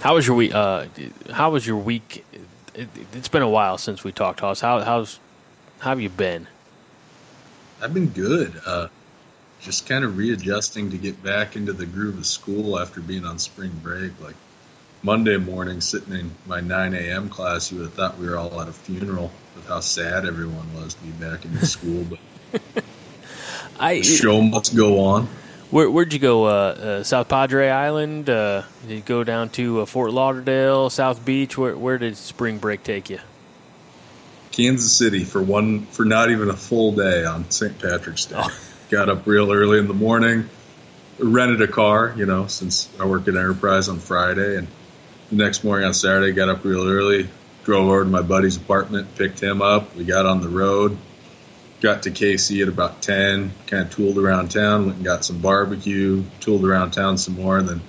How was your week? Uh, how was your week? It, has been a while since we talked, Hoss. How how's how have you been? I've been good. Uh, just kind of readjusting to get back into the groove of school after being on spring break. Like Monday morning, sitting in my 9 a.m. class, you would have thought we were all at a funeral with how sad everyone was to be back in school. But I show must go on. Where, would you go? Uh, uh, South Padre Island? Uh, did you go down to uh, Fort Lauderdale, South Beach? Where, where did spring break take you? Kansas City for one for not even a full day on St. Patrick's Day. Oh. Got up real early in the morning, rented a car, you know, since I work at Enterprise on Friday, and the next morning on Saturday got up real early, drove over to my buddy's apartment, picked him up. We got on the road, got to KC at about 10, kind of tooled around town, went and got some barbecue, tooled around town some more, and then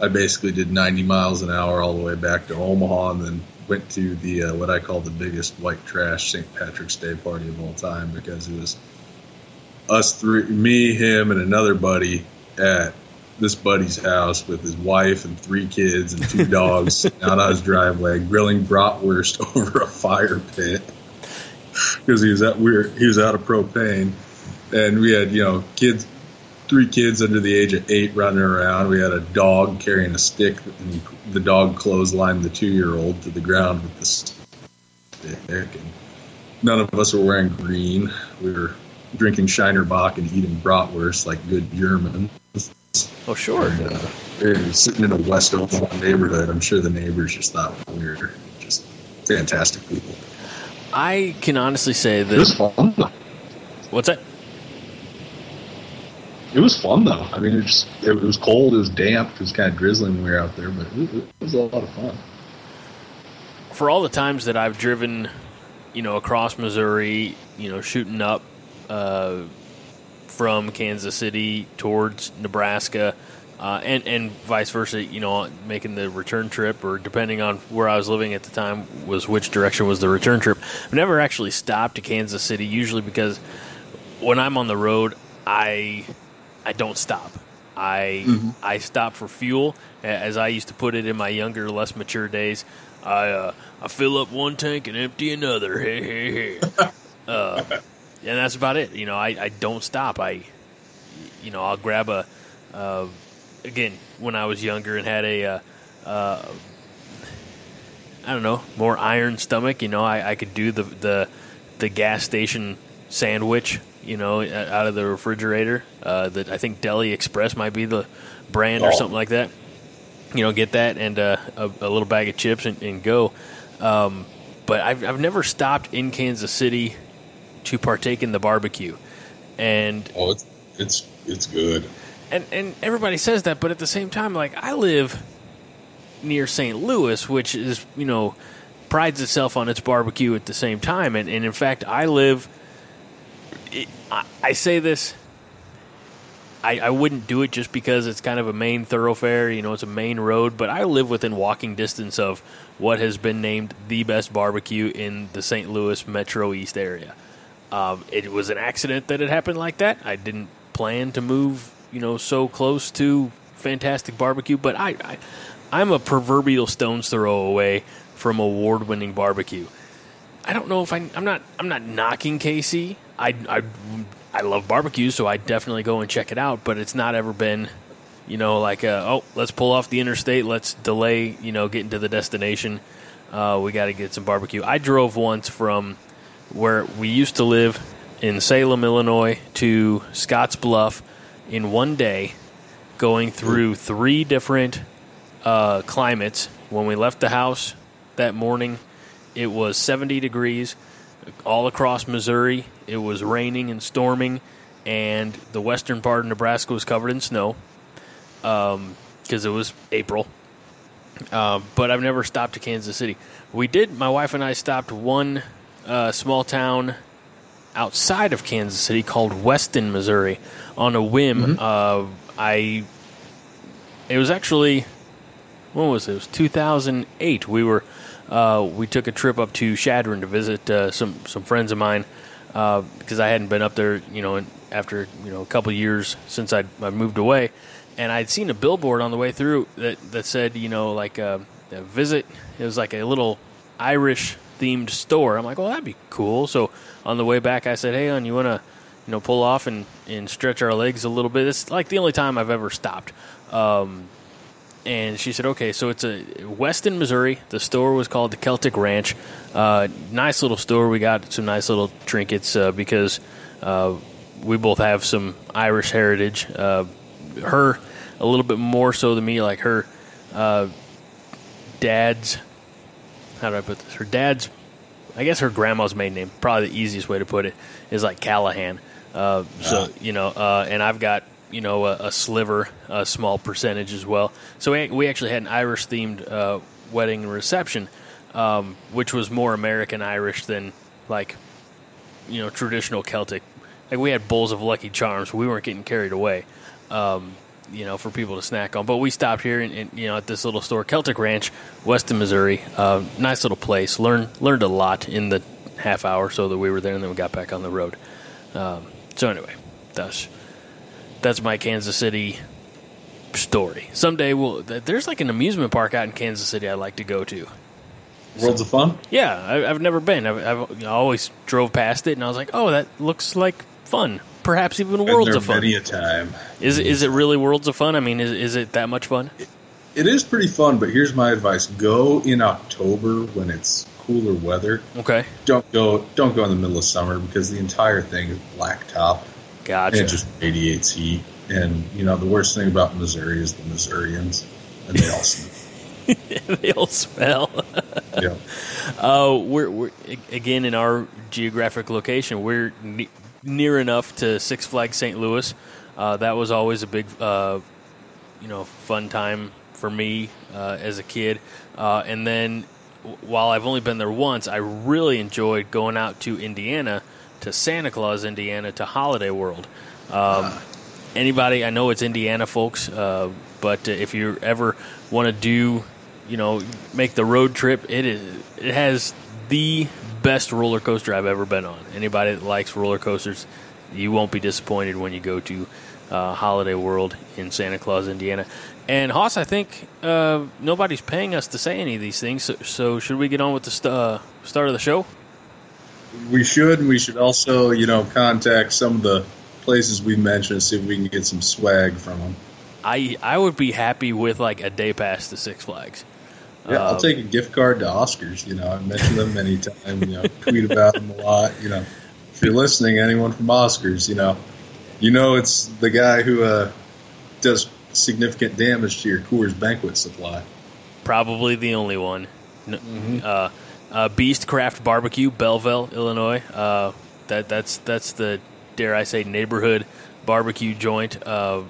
I basically did 90 miles an hour all the way back to Omaha, and then went to the uh, what I call the biggest white trash St. Patrick's Day party of all time because it was us three, me, him, and another buddy at this buddy's house with his wife and three kids and two dogs out on his driveway, grilling bratwurst over a fire pit because he was at we were, he was out of propane, and we had you know kids, three kids under the age of eight running around. We had a dog carrying a stick, and the dog clotheslined the two year old to the ground with the stick. And none of us were wearing green. We were drinking Shiner Bock and eating bratwurst like good Germans. Oh, sure. And, uh, we sitting in a West Oakland neighborhood. I'm sure the neighbors just thought we were just fantastic people. I can honestly say that it was fun. What's that? It was fun though. I mean, it just it was cold. It was damp. It was kind of drizzling when we were out there, but it, it was a lot of fun. For all the times that I've driven, you know, across Missouri, you know, shooting up uh, from Kansas City towards Nebraska, uh, and and vice versa. You know, making the return trip, or depending on where I was living at the time, was which direction was the return trip. I've never actually stopped to Kansas City, usually because when I'm on the road, I I don't stop. I mm-hmm. I stop for fuel, as I used to put it in my younger, less mature days. I uh, I fill up one tank and empty another. Hey hey hey. uh, and that's about it. You know, I, I don't stop. I you know I'll grab a. Uh, again, when I was younger and had a, uh, uh, I don't know, more iron stomach, you know, I, I could do the, the the gas station sandwich, you know, out of the refrigerator. Uh, that I think Deli Express might be the brand oh. or something like that. You know, get that and uh, a, a, little bag of chips and, and go. Um, but I've, I've never stopped in Kansas City to partake in the barbecue. And oh, it's it's it's good and and everybody says that, but at the same time, like I live near St. Louis, which is you know prides itself on its barbecue at the same time, and, and in fact, I live. I, I, say this. I, I wouldn't do it just because it's kind of a main thoroughfare, you know, it's a main road, but I live within walking distance of what has been named the best barbecue in the St. Louis Metro East area. Um, it was an accident that it happened like that. I didn't plan to move you know so close to fantastic barbecue, but I, I I'm a proverbial stone's throw away from award winning barbecue. I don't know if I, I'm not I'm not knocking KC. I, I I love barbecue, so I definitely go and check it out. But it's not ever been, you know, like a, oh, let's pull off the interstate, let's delay, you know, getting to the destination. Uh, we got to get some barbecue. I drove once from where we used to live in Salem, Illinois, to Scotts Bluff in one day, going through three different uh, climates. When we left the house that morning, it was 70 degrees all across Missouri. It was raining and storming, and the western part of Nebraska was covered in snow because um, it was April. Uh, but I've never stopped to Kansas City. We did. My wife and I stopped one uh, small town outside of Kansas City called Weston, Missouri, on a whim. Mm-hmm. Uh, I it was actually when was it? It was 2008. We were uh, we took a trip up to Chadron to visit uh, some some friends of mine because uh, I hadn't been up there, you know, after you know a couple years since I I moved away, and I'd seen a billboard on the way through that that said, you know, like uh, a visit. It was like a little Irish themed store. I'm like, well, that'd be cool. So on the way back, I said, hey, on, you want to, you know, pull off and, and stretch our legs a little bit? It's like the only time I've ever stopped. Um, and she said, okay, so it's a Weston, Missouri. The store was called the Celtic Ranch. Uh, nice little store. We got some nice little trinkets uh, because uh, we both have some Irish heritage. Uh, her a little bit more so than me. Like her uh, dad's, how do I put this? Her dad's, I guess her grandma's maiden name, probably the easiest way to put it, is like Callahan. Uh, so you know, and I've got you know, a, a, sliver, a small percentage as well. So we, we actually had an Irish themed uh, wedding reception, um, which was more American Irish than like, you know, traditional Celtic. Like we had bowls of Lucky Charms. We weren't getting carried away, um, you know, for people to snack on. But we stopped here, and, you know, at this little store, Celtic Ranch, Weston, Missouri. Uh, nice little place. Learned learned a lot in the half hour so that we were there, and then we got back on the road. Um, so anyway, that's that's my Kansas City story. Someday we'll there's like an amusement park out in Kansas City I'd like to go to. Worlds of Fun. Yeah, I, have never been. I've, I've, i always drove past it, and I was like, "Oh, that looks like fun." Perhaps even Worlds of Fun. Many a time. Is is it really Worlds of Fun? I mean, is is it that much fun? It, it is pretty fun, but here's my advice: go in October when it's cooler weather. Okay. Don't go. Don't go in the middle of summer because the entire thing is blacktop. Gotcha. And it just radiates heat. And, you know, the worst thing about Missouri is the Missourians, and they all smell. they all smell. yeah. Uh, we're, we're, again, in our geographic location, we're near enough to Six Flags St. Louis. Uh, that was always a big, uh, you know, fun time for me uh, as a kid. Uh, and then while I've only been there once, I really enjoyed going out to Indiana – to Santa Claus, Indiana, to Holiday World. Um, anybody, I know it's Indiana folks, uh, but if you ever want to do, you know, make the road trip, it is it has the best roller coaster I've ever been on. Anybody that likes roller coasters, you won't be disappointed when you go to uh, Holiday World in Santa Claus, Indiana. And Haas, I think uh, nobody's paying us to say any of these things, so, so should we get on with the st- uh, start of the show? we should, and we should also, you know, contact some of the places we mentioned, to see if we can get some swag from them. I I would be happy with like a day pass to Six Flags. Yeah, I'll um, take a gift card to Oscars. You know, I've mentioned them many times. You know, tweet about them a lot. You know, if you're listening, anyone from Oscars, you know, you know it's the guy who uh, does significant damage to your Coors banquet supply. Probably the only one. Mm-hmm. Uh, uh, Beast Craft Barbecue, Belleville, Illinois. Uh, that that's that's the dare I say neighborhood barbecue joint. Uh,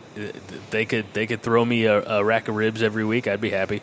they could they could throw me a, a, rack of ribs every week. I'd be happy.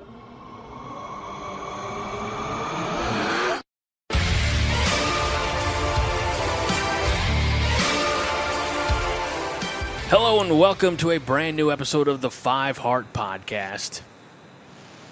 Hello and welcome to a brand new episode of the Five Heart Podcast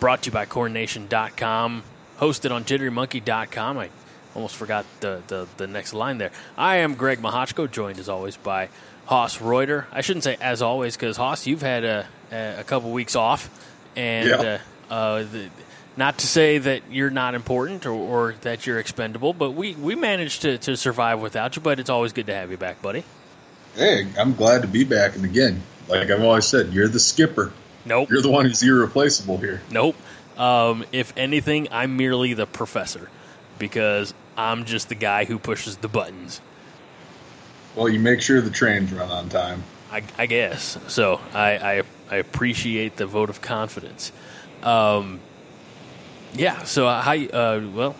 brought to you by CornNation.com, hosted on JitteryMonkey.com. I almost forgot the, the, the next line there. I am Greg Mahochko, joined as always by Haas Reuter. I shouldn't say as always because Haas, you've had a, a couple weeks off, and yeah. uh, uh, the, not to say that you're not important or, or, that you're expendable, but we, we managed to, to survive without you. But it's always good to have you back, buddy. Hey, I'm glad to be back, and again, like I've always said, you're the skipper. Nope. You're the one who's irreplaceable here. Nope. Um, if anything, I'm merely the professor because I'm just the guy who pushes the buttons. Well, you make sure the trains run on time. I, I guess so. I, I, I appreciate the vote of confidence. Um, yeah. So how? Uh, well,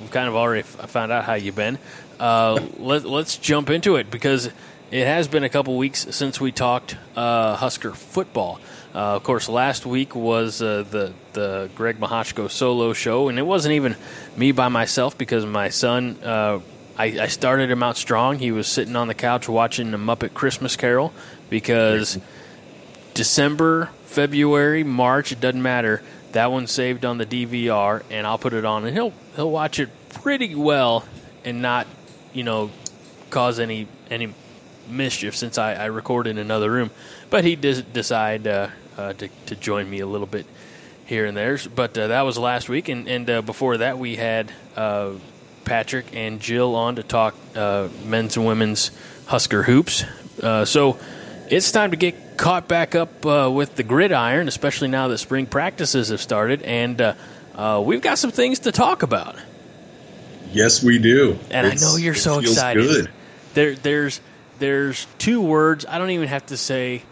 we've kind of already found out how you've been. Uh, let, let's jump into it because it has been a couple weeks since we talked uh, Husker football. Uh, of course, last week was uh, the the Greg Mahochko solo show, and it wasn't even me by myself because my son. Uh, I, I, started him out strong. He was sitting on the couch watching the Muppet Christmas Carol because December, February, March, it doesn't matter. That one's saved on the DVR, and I'll put it on, and he'll he'll watch it pretty well and not, you know, cause any any mischief since I, I record in another room. But he did decide uh, uh, to, to join me a little bit here and there. But uh, that was last week, and, and uh, before that, we had uh, Patrick and Jill on to talk uh, men's and women's Husker hoops. so it's time to get caught back up with the gridiron, especially now that spring practices have started, and we've got some things to talk about. Yes, we do. And it's, I know you're so excited. Good. There, there's, there's two words. I don't even have to say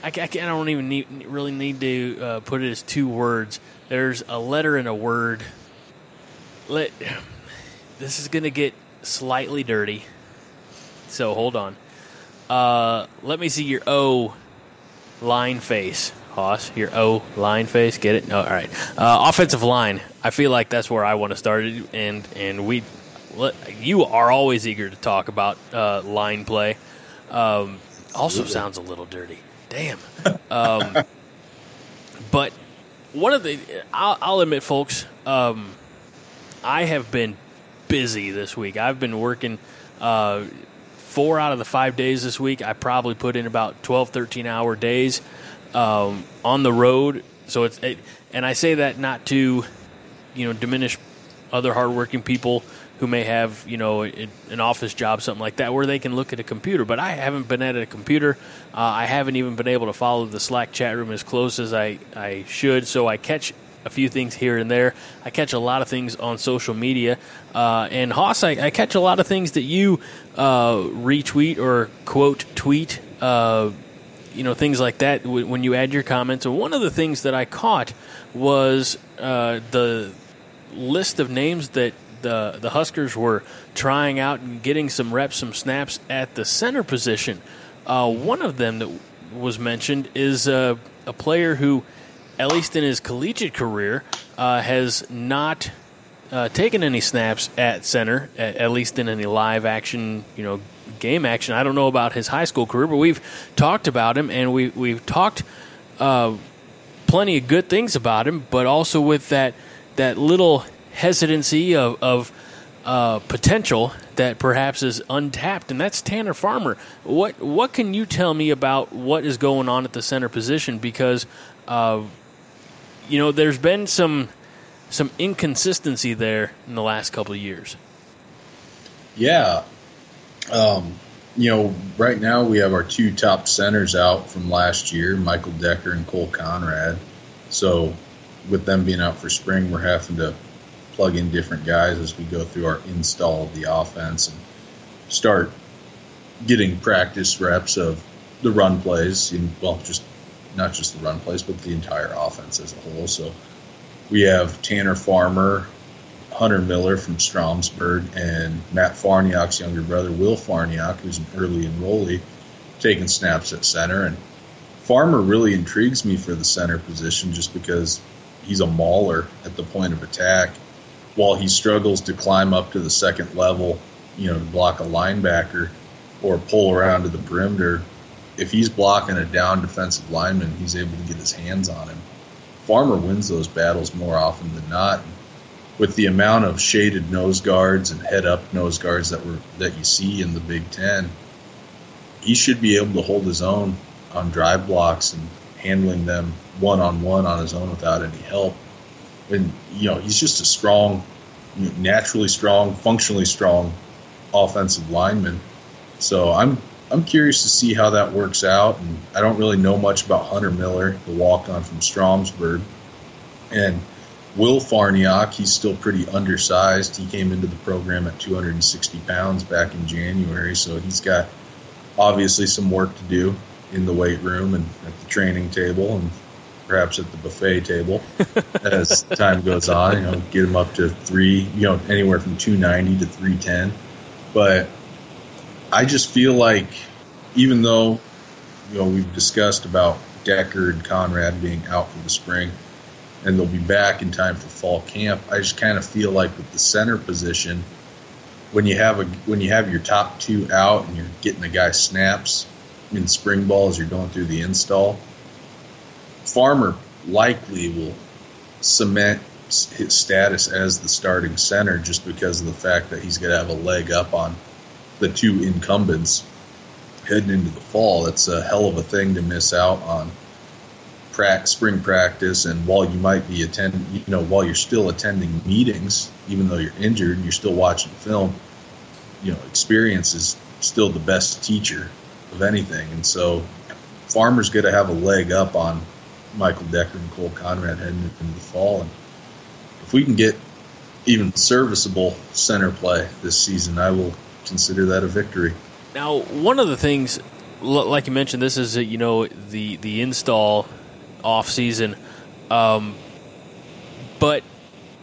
I, I, I don't even need, really need to uh, put it as two words. There's a letter and a word. Let this is going to get slightly dirty. So hold on. Uh, let me see your O line face, Hoss. Your O line face. Get it? No, all right. Uh, offensive line. I feel like that's where I want to start and and we, you are always eager to talk about uh, line play. Um, also sounds a little dirty. Damn. Um, but one of the, I'll, I'll admit, folks, um, I have been busy this week. I've been working uh, four out of the five days this week. I probably put in about 12, 13 hour days um, on the road. So it's, it, and I say that not to, you know, diminish other hardworking people who may have you know an office job, something like that, where they can look at a computer. But I haven't been at a computer. Uh, I haven't even been able to follow the Slack chat room as close as I, I should. So I catch a few things here and there. I catch a lot of things on social media. Uh, and Hoss, I, I, catch a lot of things that you uh, retweet or quote tweet. Uh, you know things like that when you add your comments. And one of the things that I caught was uh, the list of names that the the Huskers were trying out and getting some reps, some snaps at the center position. Uh, one of them that was mentioned is uh, a player who, at least in his collegiate career, uh, has not uh, taken any snaps at center, at, at, least in any live action, you know, game action. I don't know about his high school career, but we've talked about him and we we've talked uh, plenty of good things about him, but also with that that little hesitancy of, of uh, potential that perhaps is untapped, and that's Tanner Farmer. What what can you tell me about what is going on at the center position? Because uh, you know there's been some some inconsistency there in the last couple of years. Yeah, um, you know, right now we have our two top centers out from last year, Michael Decker and Cole Conrad. So, with them being out for spring, we're having to plug in different guys as we go through our install of the offense and start getting practice reps of the run plays. Well, just not just the run plays, but the entire offense as a whole. So we have Tanner Farmer, Hunter Miller from Stromsburg, and Matt Farniok's younger brother, Will Farniok, who's an early enrollee, taking snaps at center. And Farmer really intrigues me for the center position just because he's a mauler at the point of attack while he struggles to climb up to the second level, you know, to block a linebacker or pull around to the perimeter, if he's blocking a down defensive lineman, he's able to get his hands on him. Farmer wins those battles more often than not. With the amount of shaded nose guards and head up nose guards that were that you see in the Big Ten, he should be able to hold his own on drive blocks and handling them one on one on his own without any help and you know he's just a strong, naturally strong, functionally strong offensive lineman. So I'm I'm curious to see how that works out. And I don't really know much about Hunter Miller, the walk on from Stromsburg, and Will Farniok. He's still pretty undersized. He came into the program at 260 pounds back in January, so he's got obviously some work to do in the weight room and at the training table and perhaps at the buffet table as time goes on. You know, get them up to three, you know, anywhere from 290 to 310. But I just feel like even though you know we've discussed about Decker and Conrad being out for the spring, and they'll be back in time for fall camp. I just kind of feel like with the center position, when you have a when you have your top two out and you're getting the guy snaps in spring ball as you're going through the install, Farmer likely will cement his status as the starting center just because of the fact that he's going to have a leg up on the two incumbents heading into the fall. That's a hell of a thing to miss out on spring practice, and while you might be attending, you know, while you're still attending meetings, even though you're injured, you're still watching film. You know, experience is still the best teacher of anything, and so Farmer's going to have a leg up on Michael Decker and Cole Conrad heading into the fall, and if we can get even serviceable center play this season, I will consider that a victory. Now, one of the things, like you mentioned, this is you know the the install off season, um, but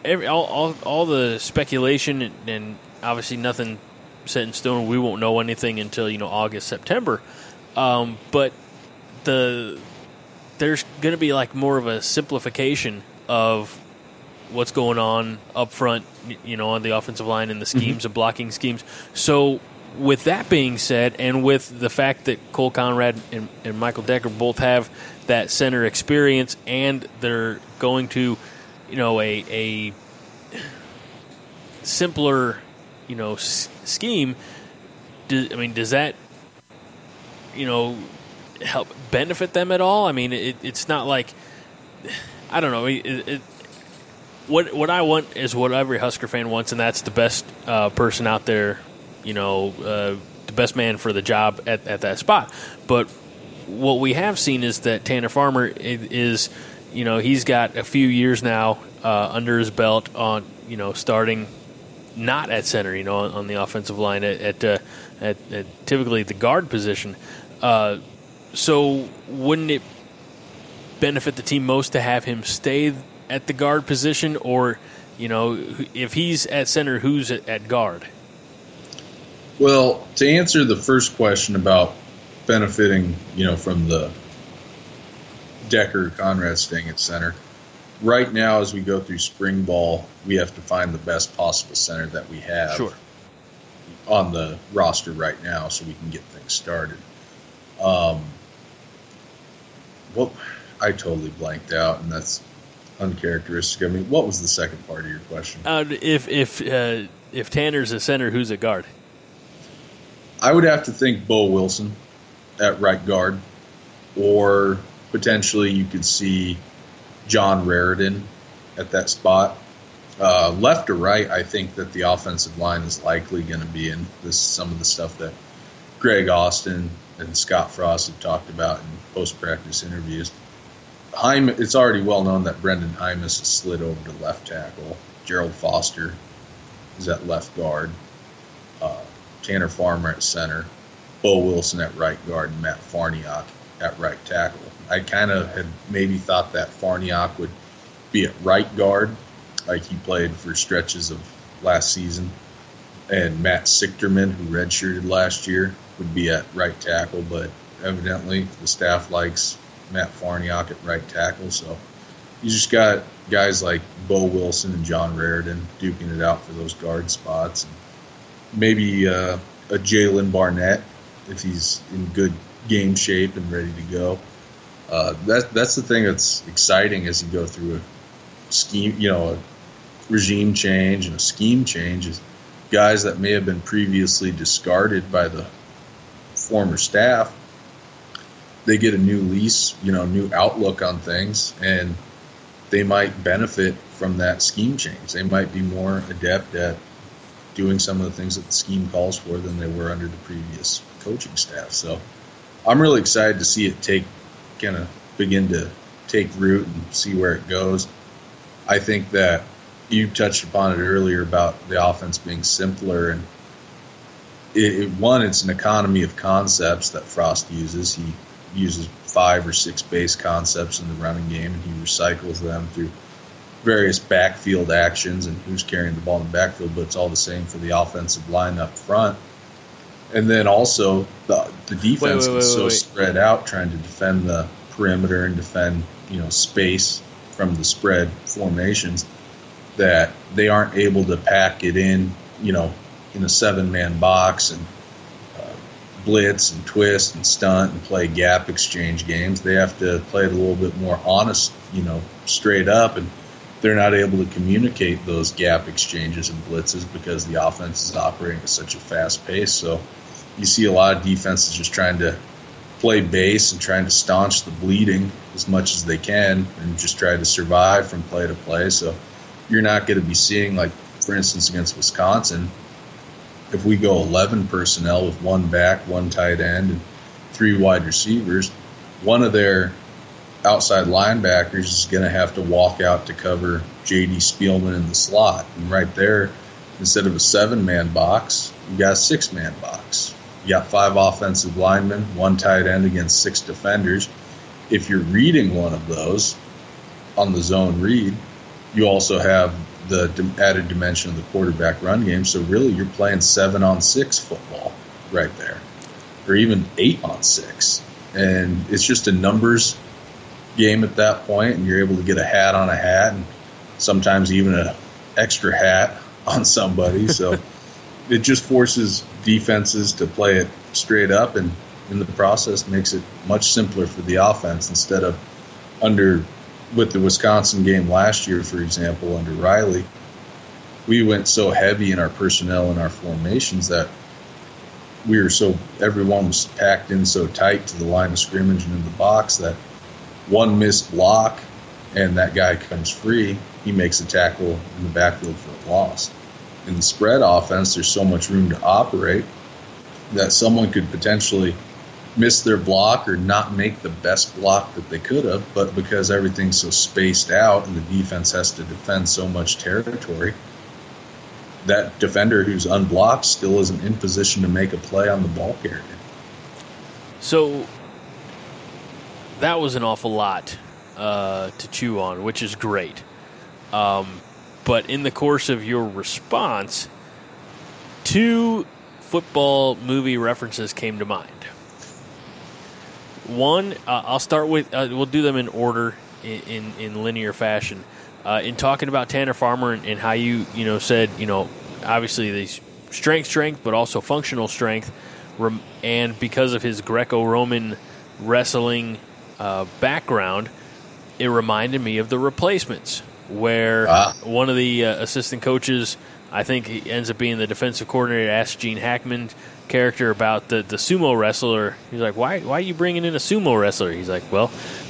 every all, all, all the speculation and, obviously nothing set in stone. We won't know anything until you know August September, um, but the there's going to be like more of a simplification of what's going on up front, you know, on the offensive line and the mm-hmm. schemes mm-hmm. of blocking schemes. So with that being said, and with the fact that Cole Conrad and, and, Michael Decker both have that center experience, and they're going to, you know, a a simpler, you know, s- scheme. Do, I mean, does that, you know, help benefit them at all? I mean, it, it's not like I don't know. It, it, what what I want is what every Husker fan wants, and that's the best uh, person out there you know, uh, the best man for the job at, at that spot. But what we have seen is that Tanner Farmer is, you know, he's got a few years now uh, under his belt on, you know, starting not at center, you know, on, on the offensive line at at, uh, at, at, typically the guard position. Uh, so wouldn't it benefit the team most to have him stay at the guard position, or you know, if he's at center, who's at guard? Well, to answer the first question about benefiting, you know, from the Decker Conrad staying at center, right now as we go through spring ball, we have to find the best possible center that we have sure. on the roster right now, so we can get things started. Um, well, I totally blanked out, and that's uncharacteristic of me. What was the second part of your question? Uh, if if uh, if Tanner's a center, who's a guard? I would have to think Boe Wilson at right guard, or potentially you could see John Raridon at that spot. Uh, left or right, I think that the offensive line is likely going to be in this some of the stuff that Greg Austin and Scott Frost have talked about in post practice interviews. Heim, it's already well known that Brenden Jaimes has slid over to left tackle. Gerald Foster is at left guard. Uh, Tanner Farmer at center, Boe Wilson at right guard, and Matt Farniok at right tackle. I kind of had maybe thought that Farniok would be at right guard, like he played for stretches of last season, and Matt Sichterman, who redshirted last year, would be at right tackle, but evidently the staff likes Matt Farniok at right tackle, so you just got guys like Boe Wilson and John Raridon duking it out for those guard spots. And maybe uh, a Jalen Barnett if he's in good game shape and ready to go. Uh, that that's the thing that's exciting as you go through a scheme, you know, a regime change and a scheme change is guys that may have been previously discarded by the former staff. They get a new lease, you know, new outlook on things, and they might benefit from that scheme change. They might be more adept at doing some of the things that the scheme calls for than they were under the previous coaching staff. So I'm really excited to see it take kind of begin to take root and see where it goes. I think that you touched upon it earlier about the offense being simpler and it, it, one, it's an economy of concepts that Frost uses. He uses five or six base concepts in the running game and he recycles them through various backfield actions and who's carrying the ball in the backfield, but it's all the same for the offensive line up front. and then also the the defense Wait, wait, is wait, so wait. spread out trying to defend the perimeter and defend you know space from the spread formations that they aren't able to pack it in you know in a seven man box and uh, blitz and twist and stunt and play gap exchange games. They have to play it a little bit more honest, you know, straight up, and they're not able to communicate those gap exchanges and blitzes because the offense is operating at such a fast pace. So you see a lot of defenses just trying to play base and trying to staunch the bleeding as much as they can and just try to survive from play to play. So you're not going to be seeing like, for instance, against Wisconsin, if we go 11 personnel with one back, one tight end, and three wide receivers, one of their outside linebackers is going to have to walk out to cover J.D. Spielman in the slot. And right there, instead of a seven man box, you got a six man box. You got five offensive linemen, one tight end against six defenders. If you're reading one of those on the zone read, you also have the added dimension of the quarterback run game. So really, you're playing seven on six football right there, or even eight on six, and it's just a numbers game at that point, and you're able to get a hat on a hat, and sometimes even a extra hat on somebody. So it just forces defenses to play it straight up, and in the process, makes it much simpler for the offense instead of under with the Wisconsin game last year, for example, under Riley, we went so heavy in our personnel and our formations that we were so everyone was packed in so tight to the line of scrimmage and in the box that one missed block and that guy comes free, he makes a tackle in the backfield for a loss. In the spread offense, there's so much room to operate that someone could potentially miss their block or not make the best block that they could have, but because everything's so spaced out and the defense has to defend so much territory, that defender who's unblocked still isn't in position to make a play on the ball carrier. So that was an awful lot uh, to chew on, which is great. Um, but in the course of your response, two football movie references came to mind. One, uh, I'll start with. Uh, we'll do them in order, in in, in linear fashion. Uh, in talking about Tanner Farmer and, and how you you know said you know obviously these strength strength but also functional strength, and because of his Greco-Roman wrestling uh, background, it reminded me of the replacements where Ah. one of the uh, assistant coaches, I think he ends up being the defensive coordinator, asked Gene Hackman character about the, the sumo wrestler. He's like, why, why are you bringing in a sumo wrestler? He's like, well,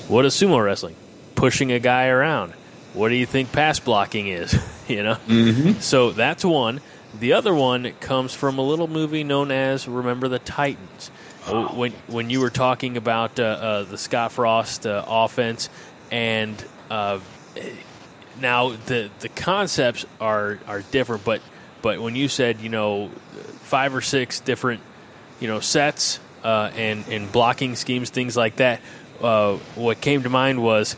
what is sumo wrestling? Pushing a guy around. What do you think pass blocking is? you know? Mm-hmm. So that's one. The other one comes from a little movie known as Remember the Titans. When when you were talking about uh, uh, the Scott Frost uh, offense, and uh, now the the concepts are are different, but but when you said you know five or six different you know sets uh, and and blocking schemes, things like that, uh, what came to mind was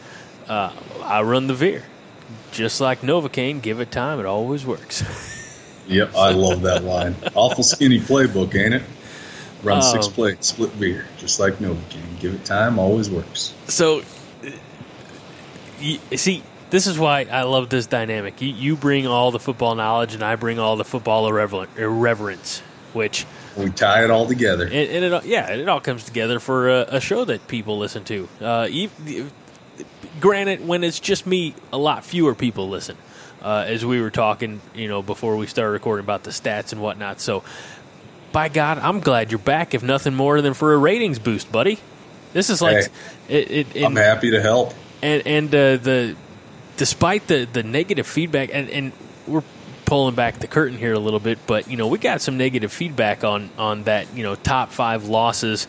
uh, I run the veer, just like Novocaine. Give it time, it always works. Yep, I love that line. Awful skinny playbook, ain't it? Run six Um, plays, split veer, just like Novocaine. Give it time, always works. So, you, see, this is why I love this dynamic. You, you bring all the football knowledge, and I bring all the football irreverent, irreverence, which We tie it all together. and, and it yeah, it all comes together for a, a show that people listen to. Uh, granted, when it's just me, a lot fewer people listen. Uh, as we were talking, you know, before we started recording about the stats and whatnot. So, by God, I'm glad you're back. If nothing more than for a ratings boost, buddy. This is like it. it, it I'm happy to help. and and uh, the despite the the negative feedback and and we're pulling back the curtain here a little bit but you know we got some negative feedback on on that you know top five losses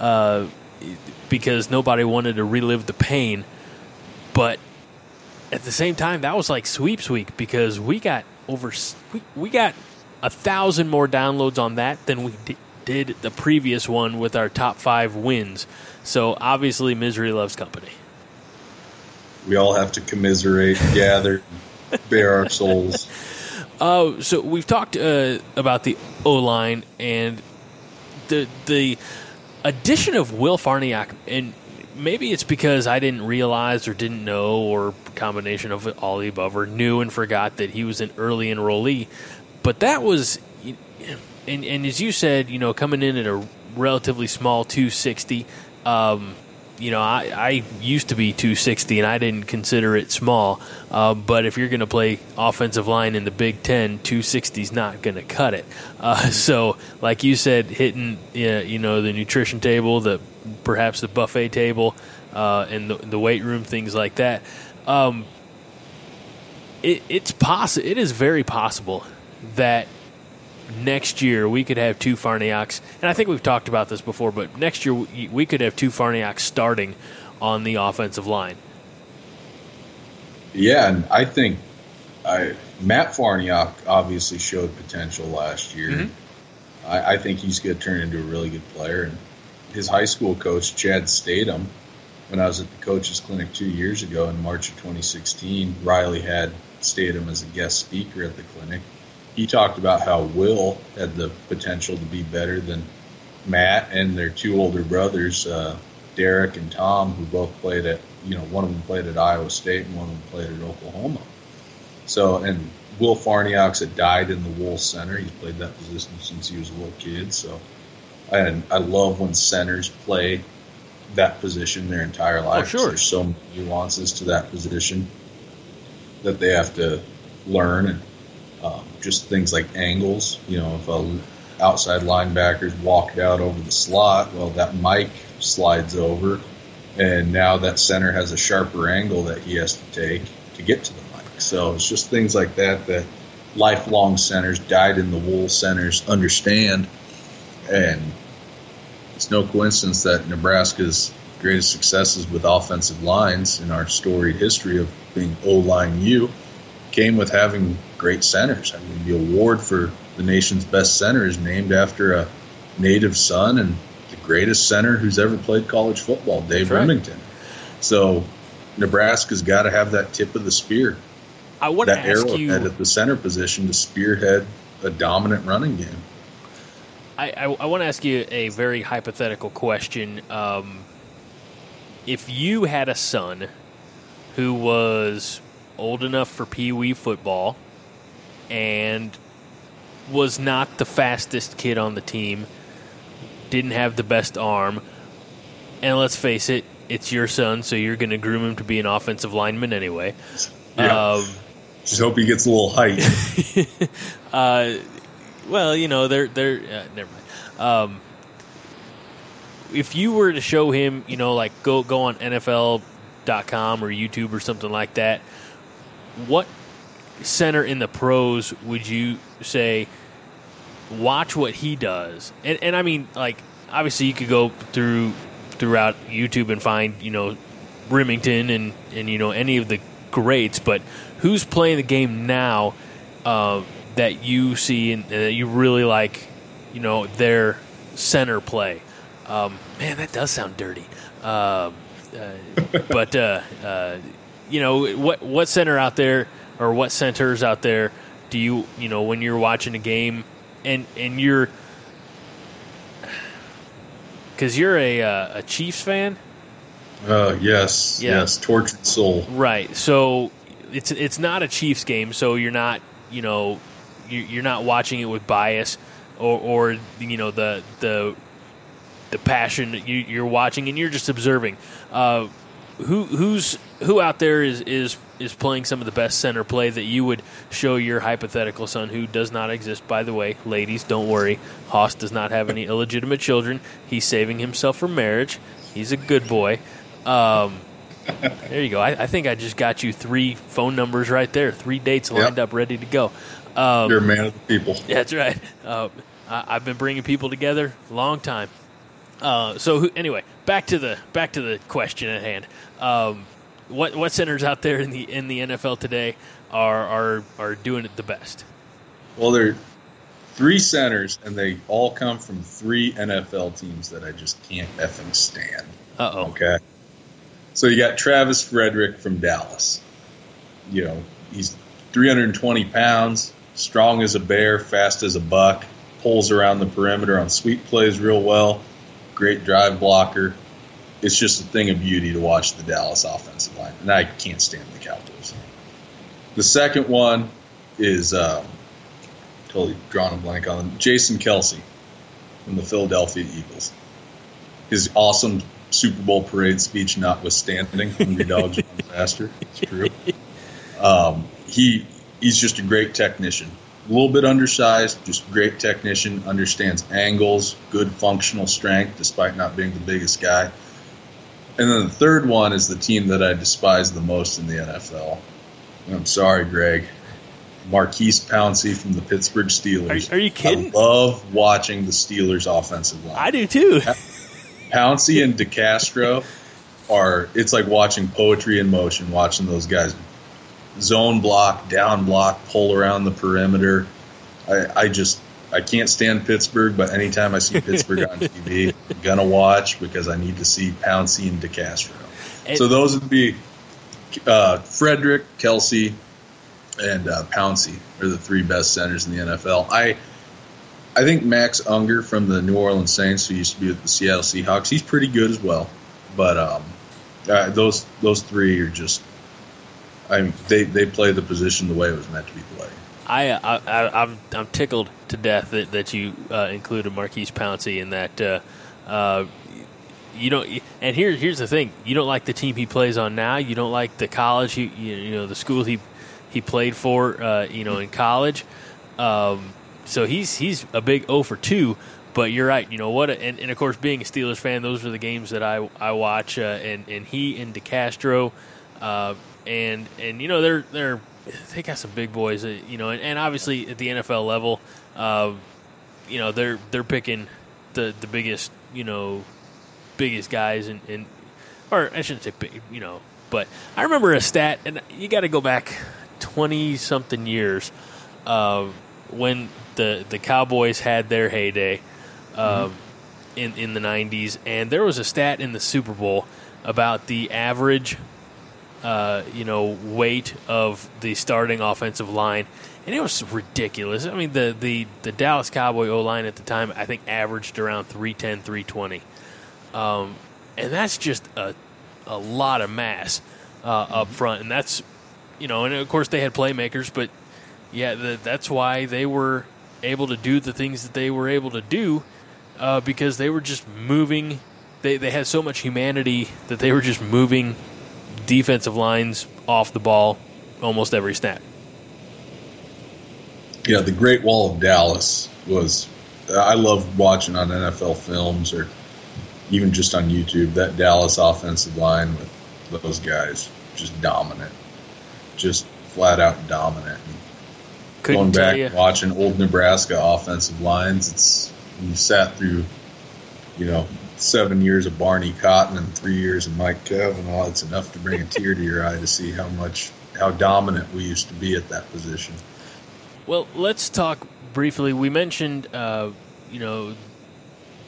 uh, because nobody wanted to relive the pain. But at the same time that was like sweeps week because we got over we, we got a thousand more downloads on that than we di- did the previous one with our top five wins. So obviously misery loves company We all have to commiserate, gather, bare our souls. Oh, so we've talked uh, about the O line, and the the addition of Will Farniok, and maybe it's because I didn't realize or didn't know, or combination of all the above, or knew and forgot that he was an early enrollee. But that was, and, and as you said, you know, coming in at a relatively small 260. Um, you know, I, I used to be 260 and I didn't consider it small. Uh, but if you're going to play offensive line in the Big Ten, 260 is not going to cut it. Uh, so, like you said, hitting you know the nutrition table, the perhaps the buffet table, uh, and the, the, weight room, things like that. Um, it, it's possible. It is very possible that next year we could have two Farnioks, and I think we've talked about this before, but next year we could have two Farnioks starting on the offensive line. Yeah, and I think I, Matt Farniok obviously showed potential last year. Mm-hmm. I, I, think he's going to turn into a really good player. And his high school coach, Chad Statham, when I was at the coaches clinic two years ago in March of 2016, Riley had Statham as a guest speaker at the clinic he talked about how Will had the potential to be better than Matt and their two older brothers, uh, Derek and Tom, who both played at, you know, one of them played at Iowa State and one of them played at Oklahoma. So, and Will Farniok's had dyed in the Wool Center. He's played that position since he was a little kid. So, and I love when centers play that position their entire life. Oh, sure. There's so many nuances to that position that they have to learn and just things like angles. You know, if a outside linebackers walked out over the slot, well, that Mike slides over, and now that center has a sharper angle that he has to take to get to the Mike. So it's just things like that that lifelong centers, dyed in the wool centers understand, and it's no coincidence that Nebraska's greatest successes with offensive lines in our storied history of being O line U came with having great centers. I mean, the award for the nation's best center is named after a native son and the greatest center who's ever played college football, Dave right. Rimington. So Nebraska's got to have that tip of the spear. I want that to ask you at the center position to spearhead a dominant running game. I, I, I want to ask you a very hypothetical question. Um, if you had a son who was old enough for Pee Wee football and was not the fastest kid on the team, didn't have the best arm, and let's face it, it's your son, so you're going to groom him to be an offensive lineman anyway. Yeah. Um, Just hope he gets a little height. uh, well, you know, they're they're uh, never mind. Um, if you were to show him, you know, like go go on NFL.com or YouTube or something like that, what center in the pros would you say watch what he does? And, and I mean, like obviously you could go through throughout YouTube and find you know Rimington and and you know any of the greats, but who's playing the game now uh, that you see and that you really like? You know their center play. Um, man, that does sound dirty. Uh, uh, but uh, uh, you know what what center out there or what centers out there do you you know when you're watching a game and and you're because you're a uh, a Chiefs fan. Uh, yes, yeah. yes, tortured soul. Right. So it's it's not a Chiefs game, so you're not you know you're not watching it with bias or or you know the the the passion that you, are watching and you're just observing. Uh, who who's who out there is is is playing some of the best center play that you would show your hypothetical son who does not exist by the way. Ladies don't worry. Haas does not have any illegitimate children. He's saving himself for marriage. He's a good boy. Um, there you go. I, I, think I just got you three phone numbers right there. Three dates lined yep. up ready to go. Um, you're a man of the people. That's right. Uh, I, have been bringing people together a long time. Uh, so who, anyway back to the back to the question at hand. Um, what what centers out there in the in the NFL today are are are doing it the best? Well, there are three centers, and they all come from three NFL teams that I just can't effing stand. Uh oh. Okay. So you got Travis Frederick from Dallas. You know, he's 320 pounds, strong as a bear, fast as a buck. pulls around the perimeter on sweep plays real well. Great drive blocker. It's just a thing of beauty to watch the Dallas offensive line, and I can't stand the Cowboys. The second one is um, totally drawn a blank on him. Jason Kelce from the Philadelphia Eagles. His awesome Super Bowl parade speech notwithstanding, hungry dogs run faster. It's true. Um, he he's just a great technician. A little bit undersized, just great technician. Understands angles, good functional strength, despite not being the biggest guy. And then the third one is the team that I despise the most in the NFL. I'm sorry, Greg. Maurkice Pouncey from the Pittsburgh Steelers. Are, are you kidding? I love watching the Steelers' offensive line. I do too. Pouncey and DeCastro are it's like watching poetry in motion, watching those guys zone block, down block, pull around the perimeter. I, I just I can't stand Pittsburgh, but anytime I see Pittsburgh on TV, I'm gonna watch because I need to see Pouncey and DeCastro. And- so those would be uh, Frederick, Kelce, and uh, Pouncey are the three best centers in the NFL. I I think Max Unger from the New Orleans Saints, who used to be with the Seattle Seahawks, he's pretty good as well. But um, uh, those those three are just, I mean, they they play the position the way it was meant to be played. I, I, I I'm I'm tickled to death that that you uh, included Maurkice Pouncey in that. Uh, uh, you don't, and here here's the thing: you don't like the team he plays on now. You don't like the college, he, you, you know, the school he he played for, uh, you know, in college. Um, so he's he's a big O for two. But you're right. You know what? And, and of course, being a Steelers fan, those are the games that I I watch. Uh, and and he and DeCastro, uh, and and you know they're they're they got some big boys. Uh, you know, and, and obviously at the NFL level, uh, you know they're they're picking the the biggest you know biggest guys and, and or I shouldn't say big, you know, but I remember a stat, and you got to go back twenty something years uh, when the the Cowboys had their heyday um, in in the '90s, and there was a stat in the Super Bowl about the average, uh, you know, weight of the starting offensive line, and it was ridiculous. I mean, the the the Dallas Cowboy O line at the time, I think, averaged around 310, 320. Um, and that's just a, a lot of mass uh, up front. And that's, you know, and of course they had playmakers, but yeah, the, that's why they were able to do the things that they were able to do uh, because they were just moving. They, they had so much humanity that they were just moving defensive lines off the ball almost every snap. Yeah, the Great Wall of Dallas was. I love watching on NFL films or even just on YouTube that Dallas offensive line with those guys just dominant, just flat out dominant. Couldn't Going back you. and watching old Nebraska offensive lines, it's you sat through, you know, seven years of Barney Cotton and three years of Mike Cavanaugh. It's enough to bring a tear to your eye to see how much how dominant we used to be at that position. Well, let's talk briefly. We mentioned, uh, you know,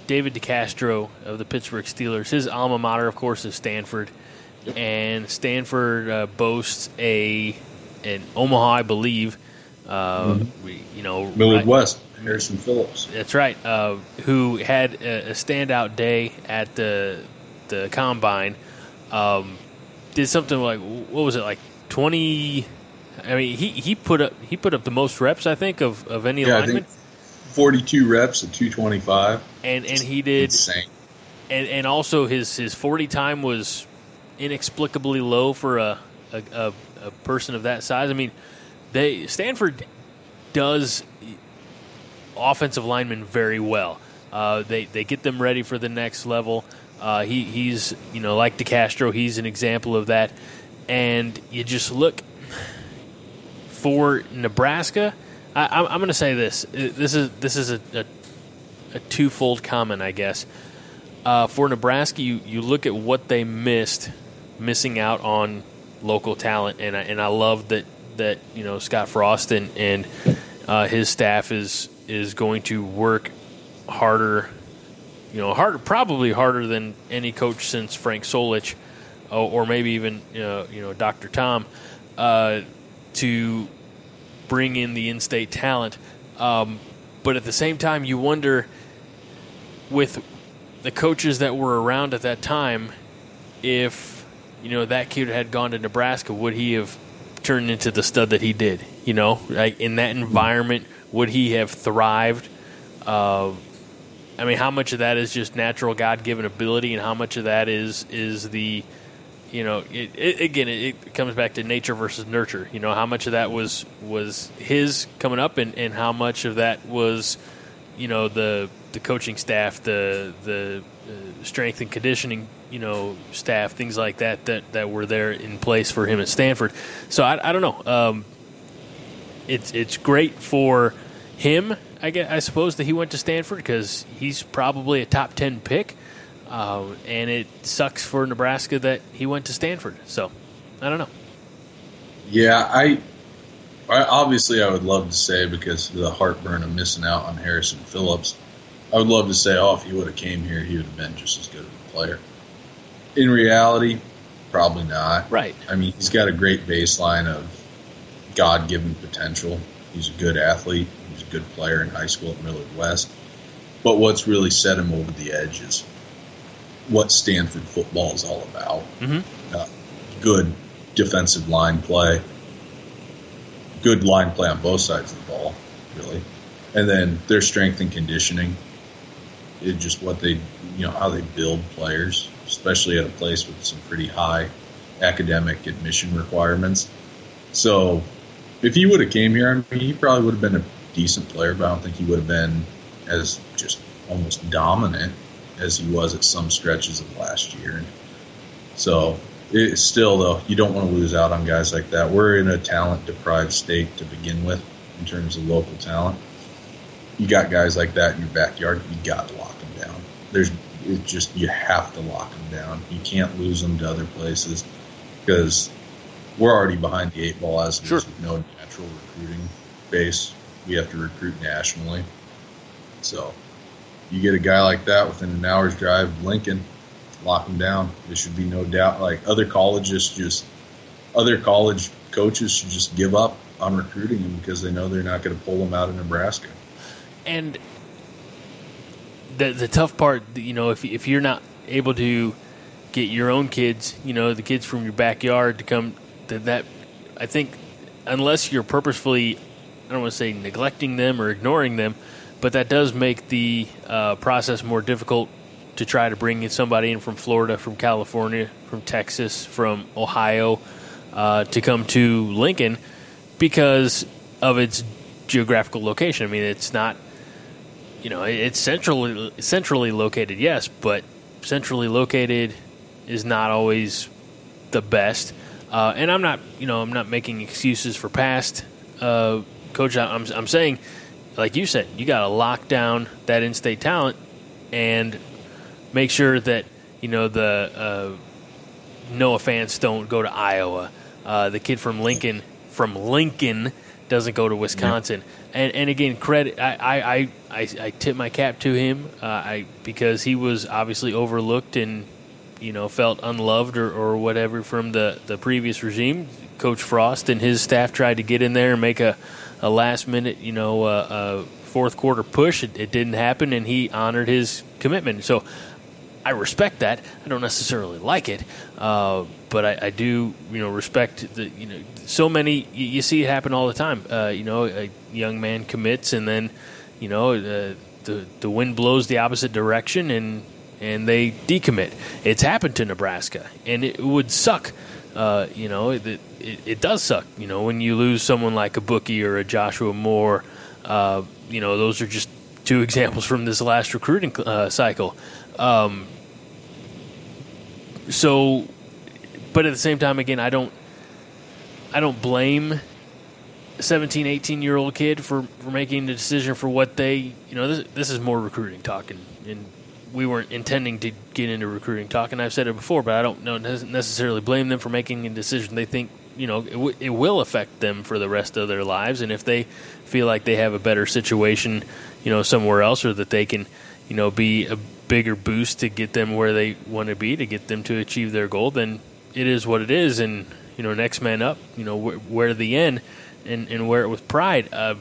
David DeCastro of the Pittsburgh Steelers. His alma mater, of course, is Stanford, and Stanford uh, boasts a an Omaha, I believe. Uh, we, you know, Millard West, Harrison Phillips. That's right. Uh, who had a, a standout day at the the combine? Um, did something like what was it like twenty? I mean, he, he put up he put up the most reps I think of, of any Yeah, lineman, 42 reps at 225. and and he did, Insane. and and also his his forty time was inexplicably low for a a, a, a person of that size. I mean, they Stanford does offensive linemen very well. Uh, they they get them ready for the next level. Uh, he he's you know like DeCastro, he's an example of that. And you just look for Nebraska. I, I'm, I'm going to say this. Uh, This is this is a, a, a twofold comment, I guess. Uh, for Nebraska, you, you look at what they missed, missing out on local talent, and I, and I love that that you know Scott Frost and and uh, his staff is is going to work harder, you know, harder probably harder than any coach since Frank Solich, or, or maybe even you know, you know Dr. Tom, uh, to bring in the in-state talent. Um, but at the same time, you wonder with the coaches that were around at that time if you know that kid had gone to Nebraska, would he have turned into the stud that he did? You know, like in that environment, would he have thrived? Uh, I mean, how much of that is just natural God given ability, and how much of that is is the you know, it, it, again, it, it, comes back to nature versus nurture. You know, how much of that was was his coming up, and, and how much of that was, you know, the the coaching staff, the the uh, strength and conditioning, you know, staff, things like that that that were there in place for him at Stanford. So I, I don't know. Um, it's it's great for him, I guess, I suppose that he went to Stanford because he's probably a top ten pick. Uh, and it sucks for Nebraska that he went to Stanford. So, I don't know. Yeah, I, I obviously I would love to say because of the heartburn of missing out on Harrison Phillips, I would love to say, oh, if he would have came here, he would have been just as good of a player. In reality, probably not. Right. I mean, he's got a great baseline of God-given potential. He's a good athlete. Good player in high school at Millard West. But what's really set him over the edge is what Stanford football is all about. Mm-hmm. Uh, good defensive line play, good line play on both sides of the ball, really, and then their strength and conditioning. It just what they, you know, how they build players, especially at a place with some pretty high academic admission requirements. So, if he would have came here, I mean, he probably would have been a decent player, but I don't think he would have been as just almost dominant as he was at some stretches of last year. So it's still though you don't want to lose out on guys like that. We're in a talent deprived state to begin with in terms of local talent. You got guys like that in your backyard, you got to lock them down. There's it's just you have to lock them down. You can't lose them to other places because we're already behind the eight ball as sure. no natural recruiting base. We have to recruit nationally. So you get a guy like that within an hour's drive of Lincoln, lock him down. There should be no doubt. Like other colleges, just other college coaches should just give up on recruiting him because they know they're not going to pull him out of Nebraska. And the the tough part, you know, if if you're not able to get your own kids, you know, the kids from your backyard to come, to that I think unless you're purposefully, I don't want to say neglecting them or ignoring them but that does make the uh, process more difficult to try to bring somebody in from Florida, from California, from Texas, from Ohio uh, to come to Lincoln because of its geographical location. I mean, it's not, you know, it's centrally centrally located, yes, but centrally located is not always the best. Uh, and I'm not, you know, I'm not making excuses for past uh, coach. I'm, I'm saying like you said, you got to lock down that in-state talent and make sure that you know the uh, Noah fans don't go to Iowa. Uh, the kid from Lincoln from Lincoln doesn't go to Wisconsin. Yeah. And and again, credit I, I, I, I, tip my cap to him uh, I because he was obviously overlooked and you know felt unloved or, or whatever from the, the previous regime. Coach Frost and his staff tried to get in there and make a a last minute, you know, uh, uh, fourth quarter push. It, it, didn't happen, and he honored his commitment. So I respect that. I don't necessarily like it, uh, but I, I, do, you know, respect the, you know, so many. You, you see it happen all the time. Uh, you know, a young man commits, and then, you know, uh, the the wind blows the opposite direction, and and they decommit. It's happened to Nebraska, and it would suck uh, you know, it, it, it, does suck. You know, when you lose someone like a Bookie or a Joshua Moore, uh, you know, those are just two examples from this last recruiting uh, cycle. Um, so, but at the same time, again, I don't, I don't blame 17, 18 year old kid for, for making the decision for what they, you know, this, this is more recruiting talking and we weren't intending to get into recruiting talk, and I've said it before, but I don't know necessarily blame them for making a decision they think you know it, w- it will affect them for the rest of their lives, and if they feel like they have a better situation, you know, somewhere else, or that they can, you know, be a bigger boost to get them where they want to be to get them to achieve their goal, then it is what it is, and you know, next man up, you know, wh- wear the end and and wear it with pride. Uh,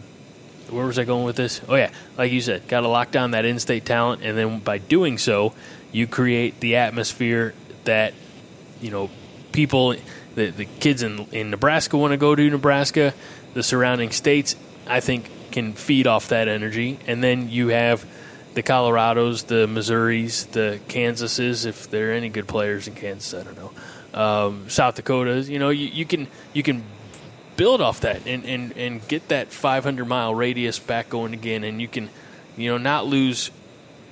where was I going with this? Oh yeah, like you said, got to lock down that in-state talent, and then by doing so, you create the atmosphere that you know people, the the kids in in Nebraska want to go to Nebraska, the surrounding states, I think, can feed off that energy, and then you have the Colorados, the Missouris, the Kansases, if there are any good players in Kansas, I don't know. Um, South Dakotas, you know, you, you can you can build off that and, and, and get that 500 mile radius back going again, and you can, you know, not lose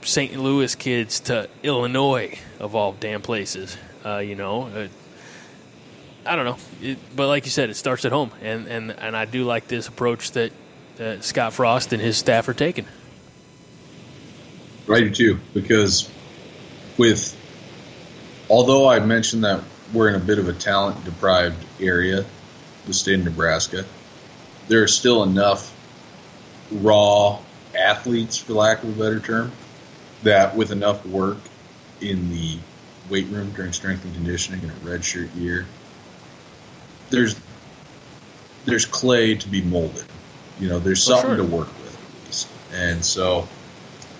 St. Louis kids to Illinois of all damn places. Uh, you know, uh, I don't know, it, but like you said, it starts at home, and and and I do like this approach that uh, Scott Frost and his staff are taking. I do too, because with although I mentioned that we're in a bit of a talent deprived area, the state of Nebraska, there are still enough raw athletes, for lack of a better term, that with enough work in the weight room during strength and conditioning in a redshirt year, there's there's clay to be molded. You know, there's something sure. to work with at least. And so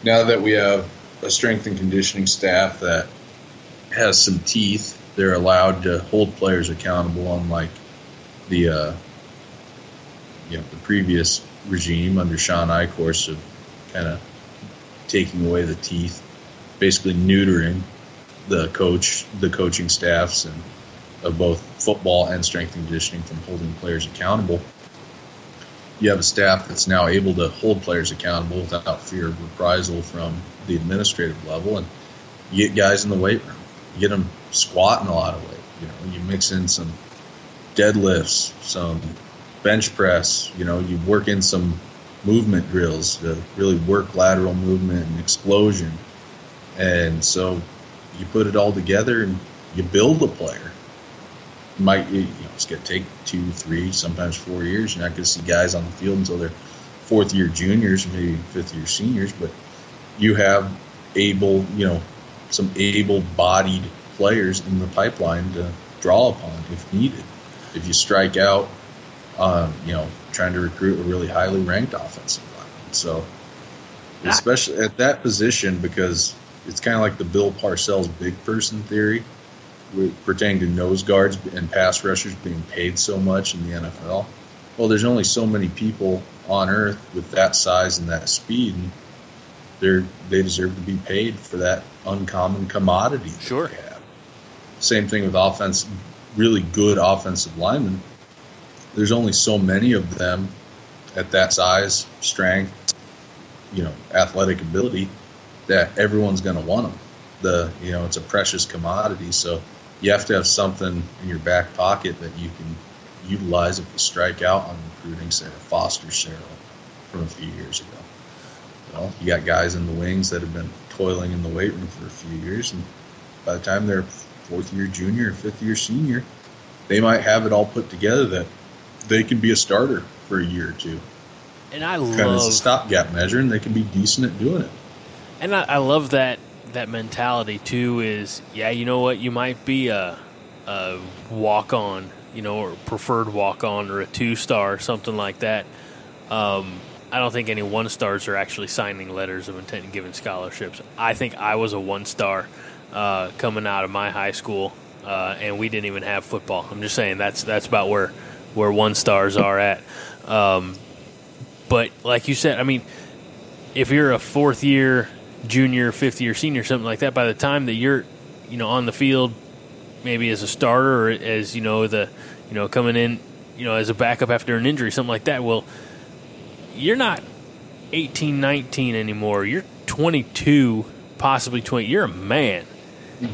now that we have a strength and conditioning staff that has some teeth, they're allowed to hold players accountable, unlike the uh, you know the previous regime under Shawn Eichorst of kind of taking away the teeth, basically neutering the coach, the coaching staffs, and of both football and strength and conditioning from holding players accountable. You have a staff that's now able to hold players accountable without fear of reprisal from the administrative level, and you get guys in the weight room. You get them squatting a lot of weight. You know, you mix in some deadlifts, some bench press. You know, you work in some movement drills to really work lateral movement and explosion. And so you put it all together and you build a player. Might you know it's gonna take two, three, sometimes four years. You're not gonna see guys on the field until they're fourth year juniors, maybe fifth year seniors, but you have able, you know, some able bodied players in the pipeline to draw upon if needed. If you strike out, um, you know, trying to recruit a really highly ranked offensive lineman. So, especially at that position, because it's kind of like the Bill Parcells big person theory, with- pertaining to nose guards and pass rushers being paid so much in the NFL. Well, there's only so many people on earth with that size and that speed, and they're they deserve to be paid for that uncommon commodity. that Sure. Same thing with offense, really good offensive linemen. There's only so many of them at that size, strength, you know, athletic ability that everyone's going to want them. The you know, it's a precious commodity, so you have to have something in your back pocket that you can utilize if you strike out on recruiting, say a Foster Sarell from a few years ago. Well, you got guys in the wings that have been toiling in the weight room for a few years, and by the time they're fourth year junior or fifth year senior, they might have it all put together that they can be a starter for a year or two. And I Kind of a love stopgap measure, and they can be decent at doing it. And I, I love that that mentality too. Is yeah, you know what? You might be a, a walk on, you know, or preferred walk on, or a two star, something like that. Um, I don't think any one stars are actually signing letters of intent and giving scholarships. I think I was a one star uh, coming out of my high school, uh, and we didn't even have football. I'm just saying that's that's about where where one stars are at. Um, but like you said, I mean, if you're a fourth year junior, fifth year senior, something like that, by the time that you're, you know, on the field, maybe as a starter or as you know the, you know, coming in, you know, as a backup after an injury, something like that. Well, you're not 18, 19 anymore. You're 22, possibly 20. You're a man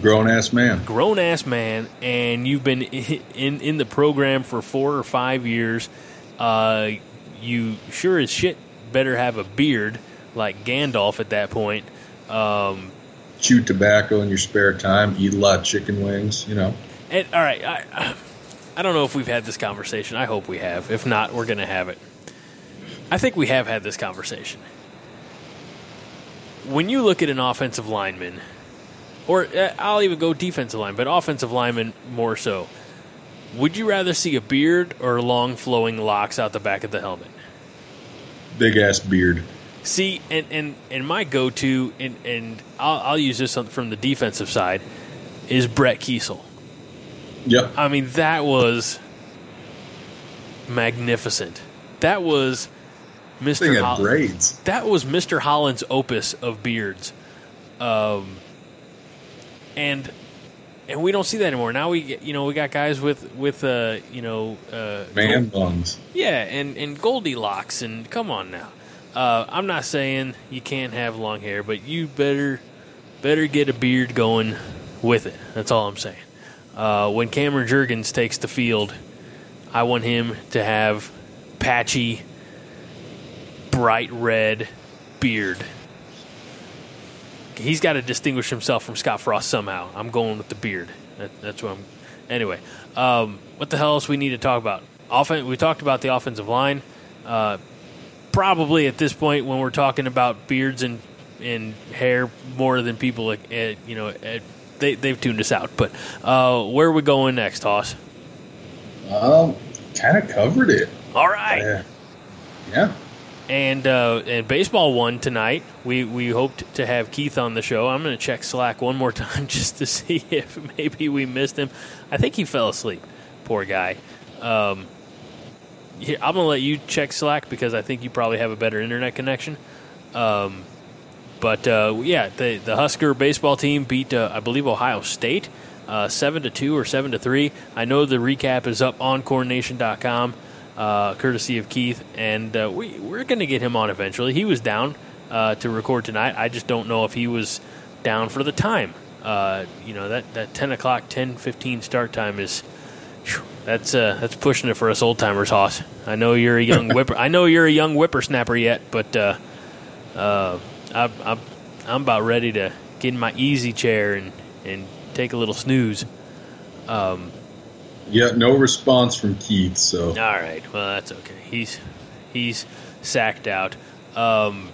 Grown ass man. grown ass man and you've been in in the program for four or five years, uh, you sure as shit better have a beard like Gandalf at that point. Um, Chew tobacco in your spare time. Eat a lot of chicken wings. You know. and all right, I, I don't know if we've had this conversation. I hope we have. If not, we're going to have it. I think we have had this conversation. When you look at an offensive lineman, or uh, I'll even go defensive line, but offensive lineman more so, would you rather see a beard or long flowing locks out the back of the helmet? big ass beard. See, and and and my go to, and and I'll, I'll use this from the defensive side, is Brett Keisel. Yep. I mean, that was magnificent. That was Mr. had braids. that was Mr. Holland's opus of beards. Um, and and we don't see that anymore. Now we get, you know we got guys with with uh you know uh Man buns. yeah, and and Goldilocks, and come on now. Uh, I'm not saying you can't have long hair, but you better better get a beard going with it. That's all I'm saying. Uh, when Cameron Jurgens takes the field, I want him to have patchy, bright red beard. He's got to distinguish himself from Scott Frost somehow. I'm going with the beard. That, that's what I'm. Anyway, um, what the hell else we need to talk about? Offen- we talked about the offensive line. Uh, probably at this point, when we're talking about beards and and hair more than people, uh, you know, uh, they they've tuned us out. But uh, where are we going next, Hoss? Um, kind of covered it. All right. Yeah. Yeah. And uh, and baseball won tonight. We we hoped to have Keith on the show. I'm going to check Slack one more time just to see if maybe we missed him. I think he fell asleep. Poor guy. Um, I'm going to let you check Slack because I think you probably have a better internet connection. Um, but uh, yeah, the the Husker baseball team beat uh, I believe Ohio State uh, seven to two or seven to three. I know the recap is up on CornNation.com, uh, courtesy of Keith, and uh, we we're going to get him on eventually. He was down uh, to record tonight. I just don't know if he was down for the time. Uh, you know that that ten o'clock, ten fifteen start time is. phew, That's uh, that's pushing it for us old timers, Hoss. I know you're a young whipper. I know you're a young whippersnapper yet, but uh, uh, I, I'm I'm about ready to get in my easy chair and, and take a little snooze. Um, Yeah, no response from Keith, so all right, well that's okay. He's he's sacked out. Um,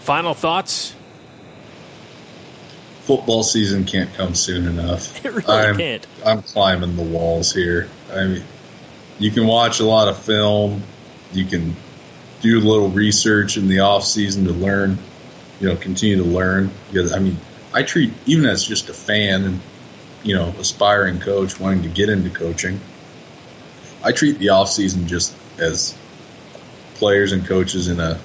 final thoughts? football season can't come soon enough. It really I'm, can't. I'm climbing the walls here. I mean, you can watch a lot of film. You can do a little research in the off season to learn. You know, continue to learn because I mean, I treat even as just a fan and you know aspiring coach wanting to get into coaching. I treat the off season just as players and coaches in a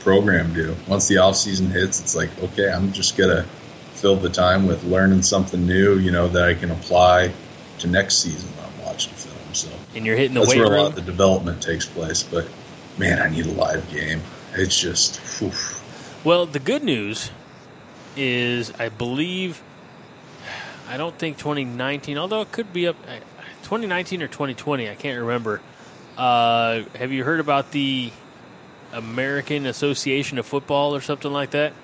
program do. Once the off season hits, it's like okay, I'm just gonna fill the time with learning something new, you know, that I can apply to next season when I'm watching film. So And you're hitting the that's where a lot of the development takes place. But man, I need a live game. It's just, whew. Well, the good news is, I believe, I don't think 2019, although it could be up, uh, 2019 or 2020, I can't remember. Uh, have you heard about the American Association of Football or something like that?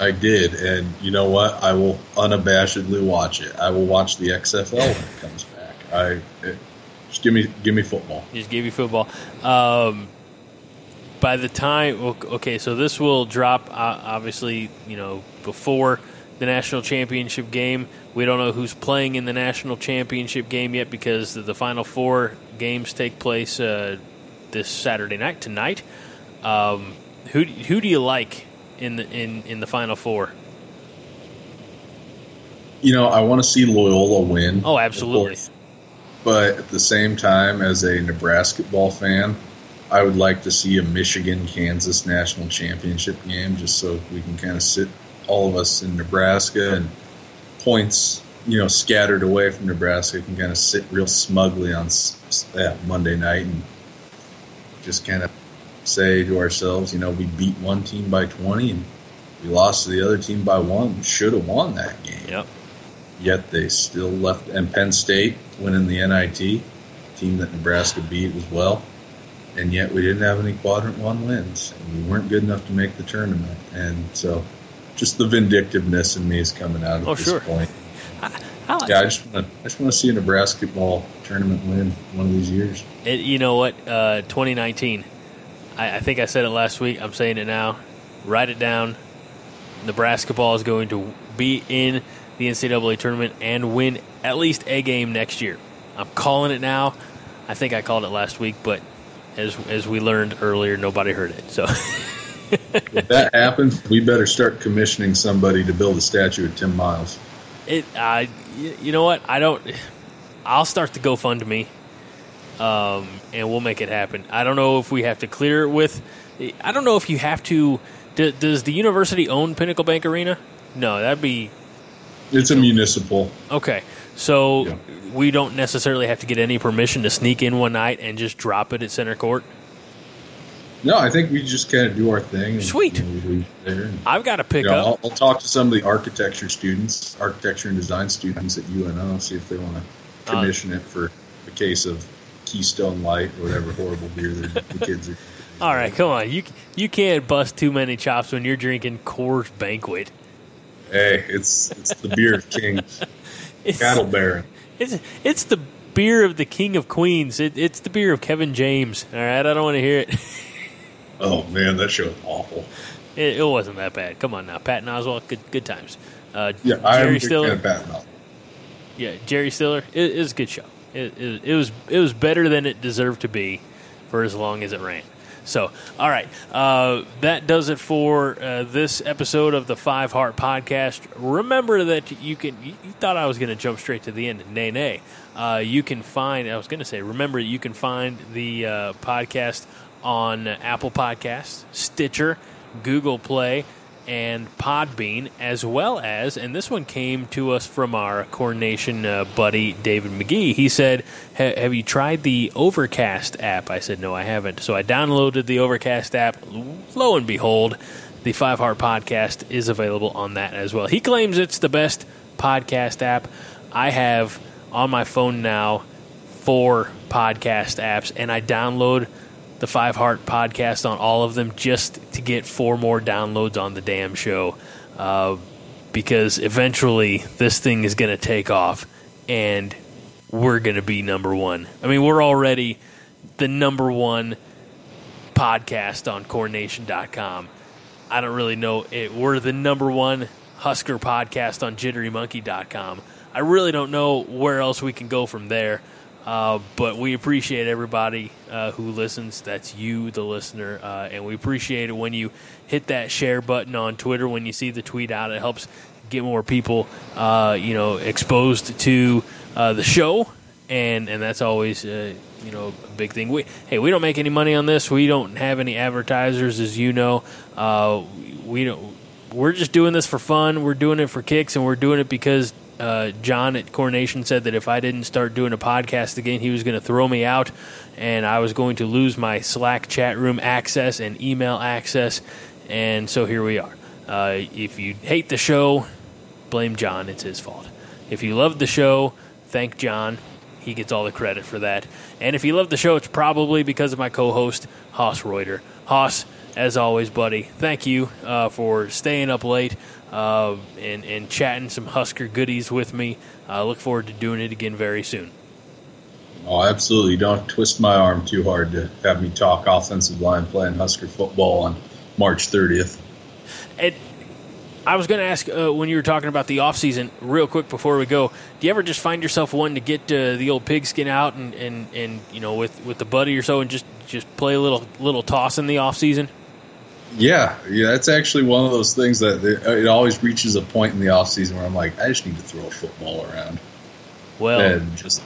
I did, and you know what? I will unabashedly watch it. I will watch the XFL when it comes back. I it, just give me give me football. Just give you football. Um, by the time, okay, so this will drop uh, obviously, you know, before the national championship game. We don't know who's playing in the national championship game yet because the, final four games take place uh, this Saturday night tonight. Um, who who do you like in the in, in the final four? You know, I want to see Loyola win. Oh, absolutely. But at the same time, as a Nebraska ball fan, I would like to see a Michigan Kansas national championship game just so we can kind of sit all of us in Nebraska and points, you know, scattered away from Nebraska can kind of sit real smugly on s- Monday night and just kind of say to ourselves, you know, we beat one team by 20 and we lost to the other team by one. We should have won that game Yep. yet they still left. And Penn State winning the NIT, team that Nebraska beat as well. And yet we didn't have any quadrant one wins. And we weren't good enough to make the tournament. And so just the vindictiveness in me is coming out at Oh, this sure. point. I like Yeah, I just want to I just want to see a Nebraska ball tournament win one of these years. It, you know what? Uh, 2019. I, I think I said it last week. I'm saying it now. Write it down. Nebraska ball is going to be in the NCAA tournament and win at least a game next year. I'm calling it now. I think I called it last week, but as as we learned earlier, nobody heard it. So if that happens, we better start commissioning somebody to build a statue of Tim Miles. it, I, you know what? I don't. I'll start the GoFundMe, um, and we'll make it happen. I don't know if we have to clear it with. I don't know if you have to. Do, does the university own Pinnacle Bank Arena? No, that'd be It's a municipal. Okay, so Yeah. we don't necessarily have to get any permission to sneak in one night and just drop it at center court. No, I think we just kind of do our thing. And, Sweet. you know, we leave it there I've got to pick You know, up. I'll, I'll talk to some of the architecture students, architecture and design students at UNO, see if they want to Uh, commission it for a case of Keystone Light or whatever horrible beer the kids are. All right, come on. You you can't bust too many chops when you're drinking Coors Banquet. Hey, it's it's the beer of kings, cattle baron. it's it's the beer of the King of Queens. It, it's the beer of Kevin James. All right, I don't want to hear it. Oh man, that show was awful. it. It wasn't that bad. Come on now, Pat Oswalt. Good good times. Uh, Yeah, Jerry Stiller. Pat Yeah, Jerry Stiller. It, it was a good show. It, it, it was it was better than it deserved to be for as long as it ran. So, all right, uh, that does it for uh, this episode of the Five Heart Podcast. Remember that you can. You, you thought I was going to jump straight to the end. Nay, nay. Uh, you can find. I was going to say. Remember, you can find the uh, podcast on Apple Podcasts, Stitcher, Google Play, and Podbean, as well as, and this one came to us from our CornNation uh, buddy David McGee. He said, "Have you tried the Overcast app?" I said, "No, I haven't." So I downloaded the Overcast app. Lo and behold, the Five Heart Podcast is available on that as well. He claims it's the best podcast app. I have on my phone now four podcast apps, and I download the Five Heart podcast on all of them just to get four more downloads on the damn show. Uh, because eventually this thing is going to take off and we're going to be number one. I mean, we're already the number one podcast on CornNation.com. I don't really know it. We're the number one Husker podcast on jitterymonkey.com. I really don't know where else we can go from there. Uh, but we appreciate everybody uh, who listens. That's you, the listener, uh, and we appreciate it when you hit that share button on Twitter when you see the tweet out. It helps get more people, uh, you know, exposed to uh, the show, and and that's always uh, you know a big thing. We hey, we don't make any money on this. We don't have any advertisers, as you know. We don't. We're just doing this for fun. We're doing it for kicks, and we're doing it because uh, John at CornNation said that if I didn't start doing a podcast again, he was going to throw me out, and I was going to lose my Slack chat room access and email access. And so here we are. Uh, if you hate the show, blame John. It's his fault. If you love the show, thank John. He gets all the credit for that. And if you love the show, it's probably because of my co-host Haas Reuter. Haas, as always, buddy, thank you uh, for staying up late uh, and and chatting some Husker goodies with me. I look forward to doing it again very soon. Oh, absolutely. Don't twist my arm too hard to have me talk offensive line playing Husker football on March 30th. And I was going to ask uh, when you were talking about the off season, real quick before we go. Do you ever just find yourself wanting to get uh, the old pigskin out and, and, and you know with, with the buddy or so and just, just play a little little toss in the off season? Yeah, yeah, that's actually one of those things that it, it always reaches a point in the off season where I'm like, I just need to throw a football around. Well, and just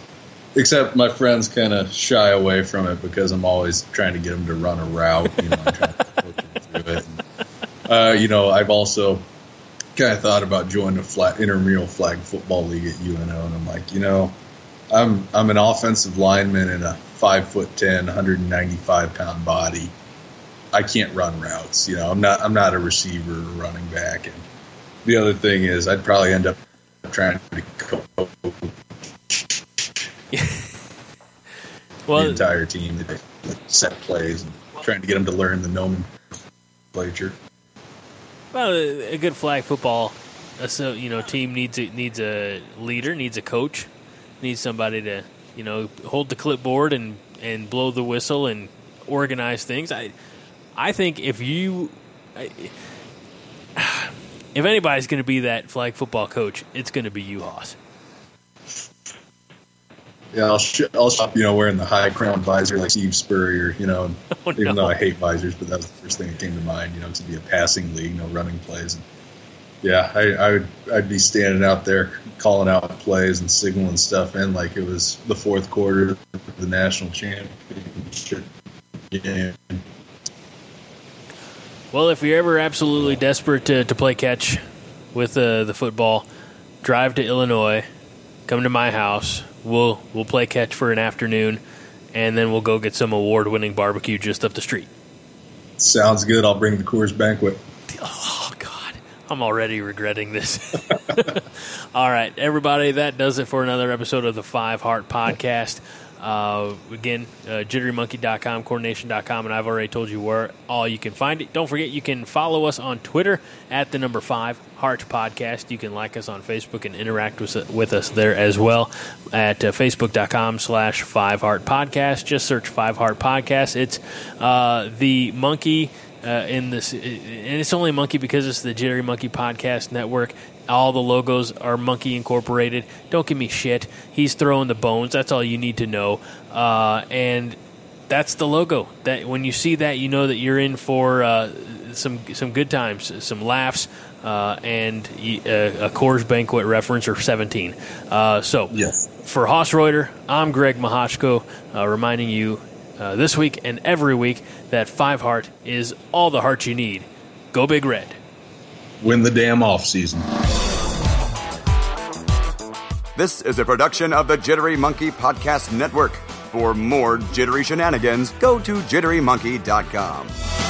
except my friends kind of shy away from it because I'm always trying to get them to run a route. You know, I'm trying to coach them through it. And, uh, you know, I've also kind of thought about joining a flag, intramural flag football league at UNO, and I'm like, you know, I'm I'm an offensive lineman in a five foot ten, 195 pound body. I can't run routes. You know, I'm not I'm not a receiver or running back. And the other thing is, I'd probably end up trying to coach well, the entire team that set plays and trying to get them to learn the nomenclature. Well, a good flag football, so you know, team needs a, needs a leader, needs a coach, needs somebody to you know hold the clipboard and and blow the whistle and organize things. I I think if you if anybody's going to be that flag football coach, it's going to be you, Hoss. Yeah, I'll, sh- I'll shop, you know, wearing the high crown visor like Steve Spurrier, you know, Oh, even no. though I hate visors, but that was the first thing that came to mind, you know, to be a passing league, no running plays. And yeah, I, I would, I'd be standing out there calling out plays and signaling stuff in like it was the fourth quarter of the national championship game. Well, if you're ever absolutely desperate to, to play catch with uh, the football, drive to Illinois, come to my house. We'll we'll play catch for an afternoon, and then we'll go get some award-winning barbecue just up the street. Sounds good. I'll bring the Coors Banquet. Oh God, I'm already regretting this. All right, everybody, that does it for another episode of the Five Heart Podcast. Uh, again, uh, jitterymonkey.com, CornNation.com, and I've already told you where all you can find it. Don't forget, you can follow us on Twitter at the number five Heart Podcast. You can like us on Facebook and interact with, with us there as well at uh, facebook.com slash five Heart Podcast. Just search Five Heart Podcast. It's uh, the monkey uh, in this, and it's only Monkey because it's the Jittery Monkey Podcast Network. All the logos are Monkey Incorporated. Don't give me shit. He's throwing the bones. That's all you need to know. Uh, and that's the logo. That when you see that, you know that you're in for uh, some some good times, some laughs, uh, and y- uh, a Coors Banquet reference or 17. Uh, so Yes. for Haas Reuter, I'm Greg Mahachko, uh, reminding you uh, this week and every week that Five Heart is all the heart you need. Go Big Red. Win the damn off season. This is a production of the Jittery Monkey Podcast Network. For more jittery shenanigans, go to jitterymonkey.com.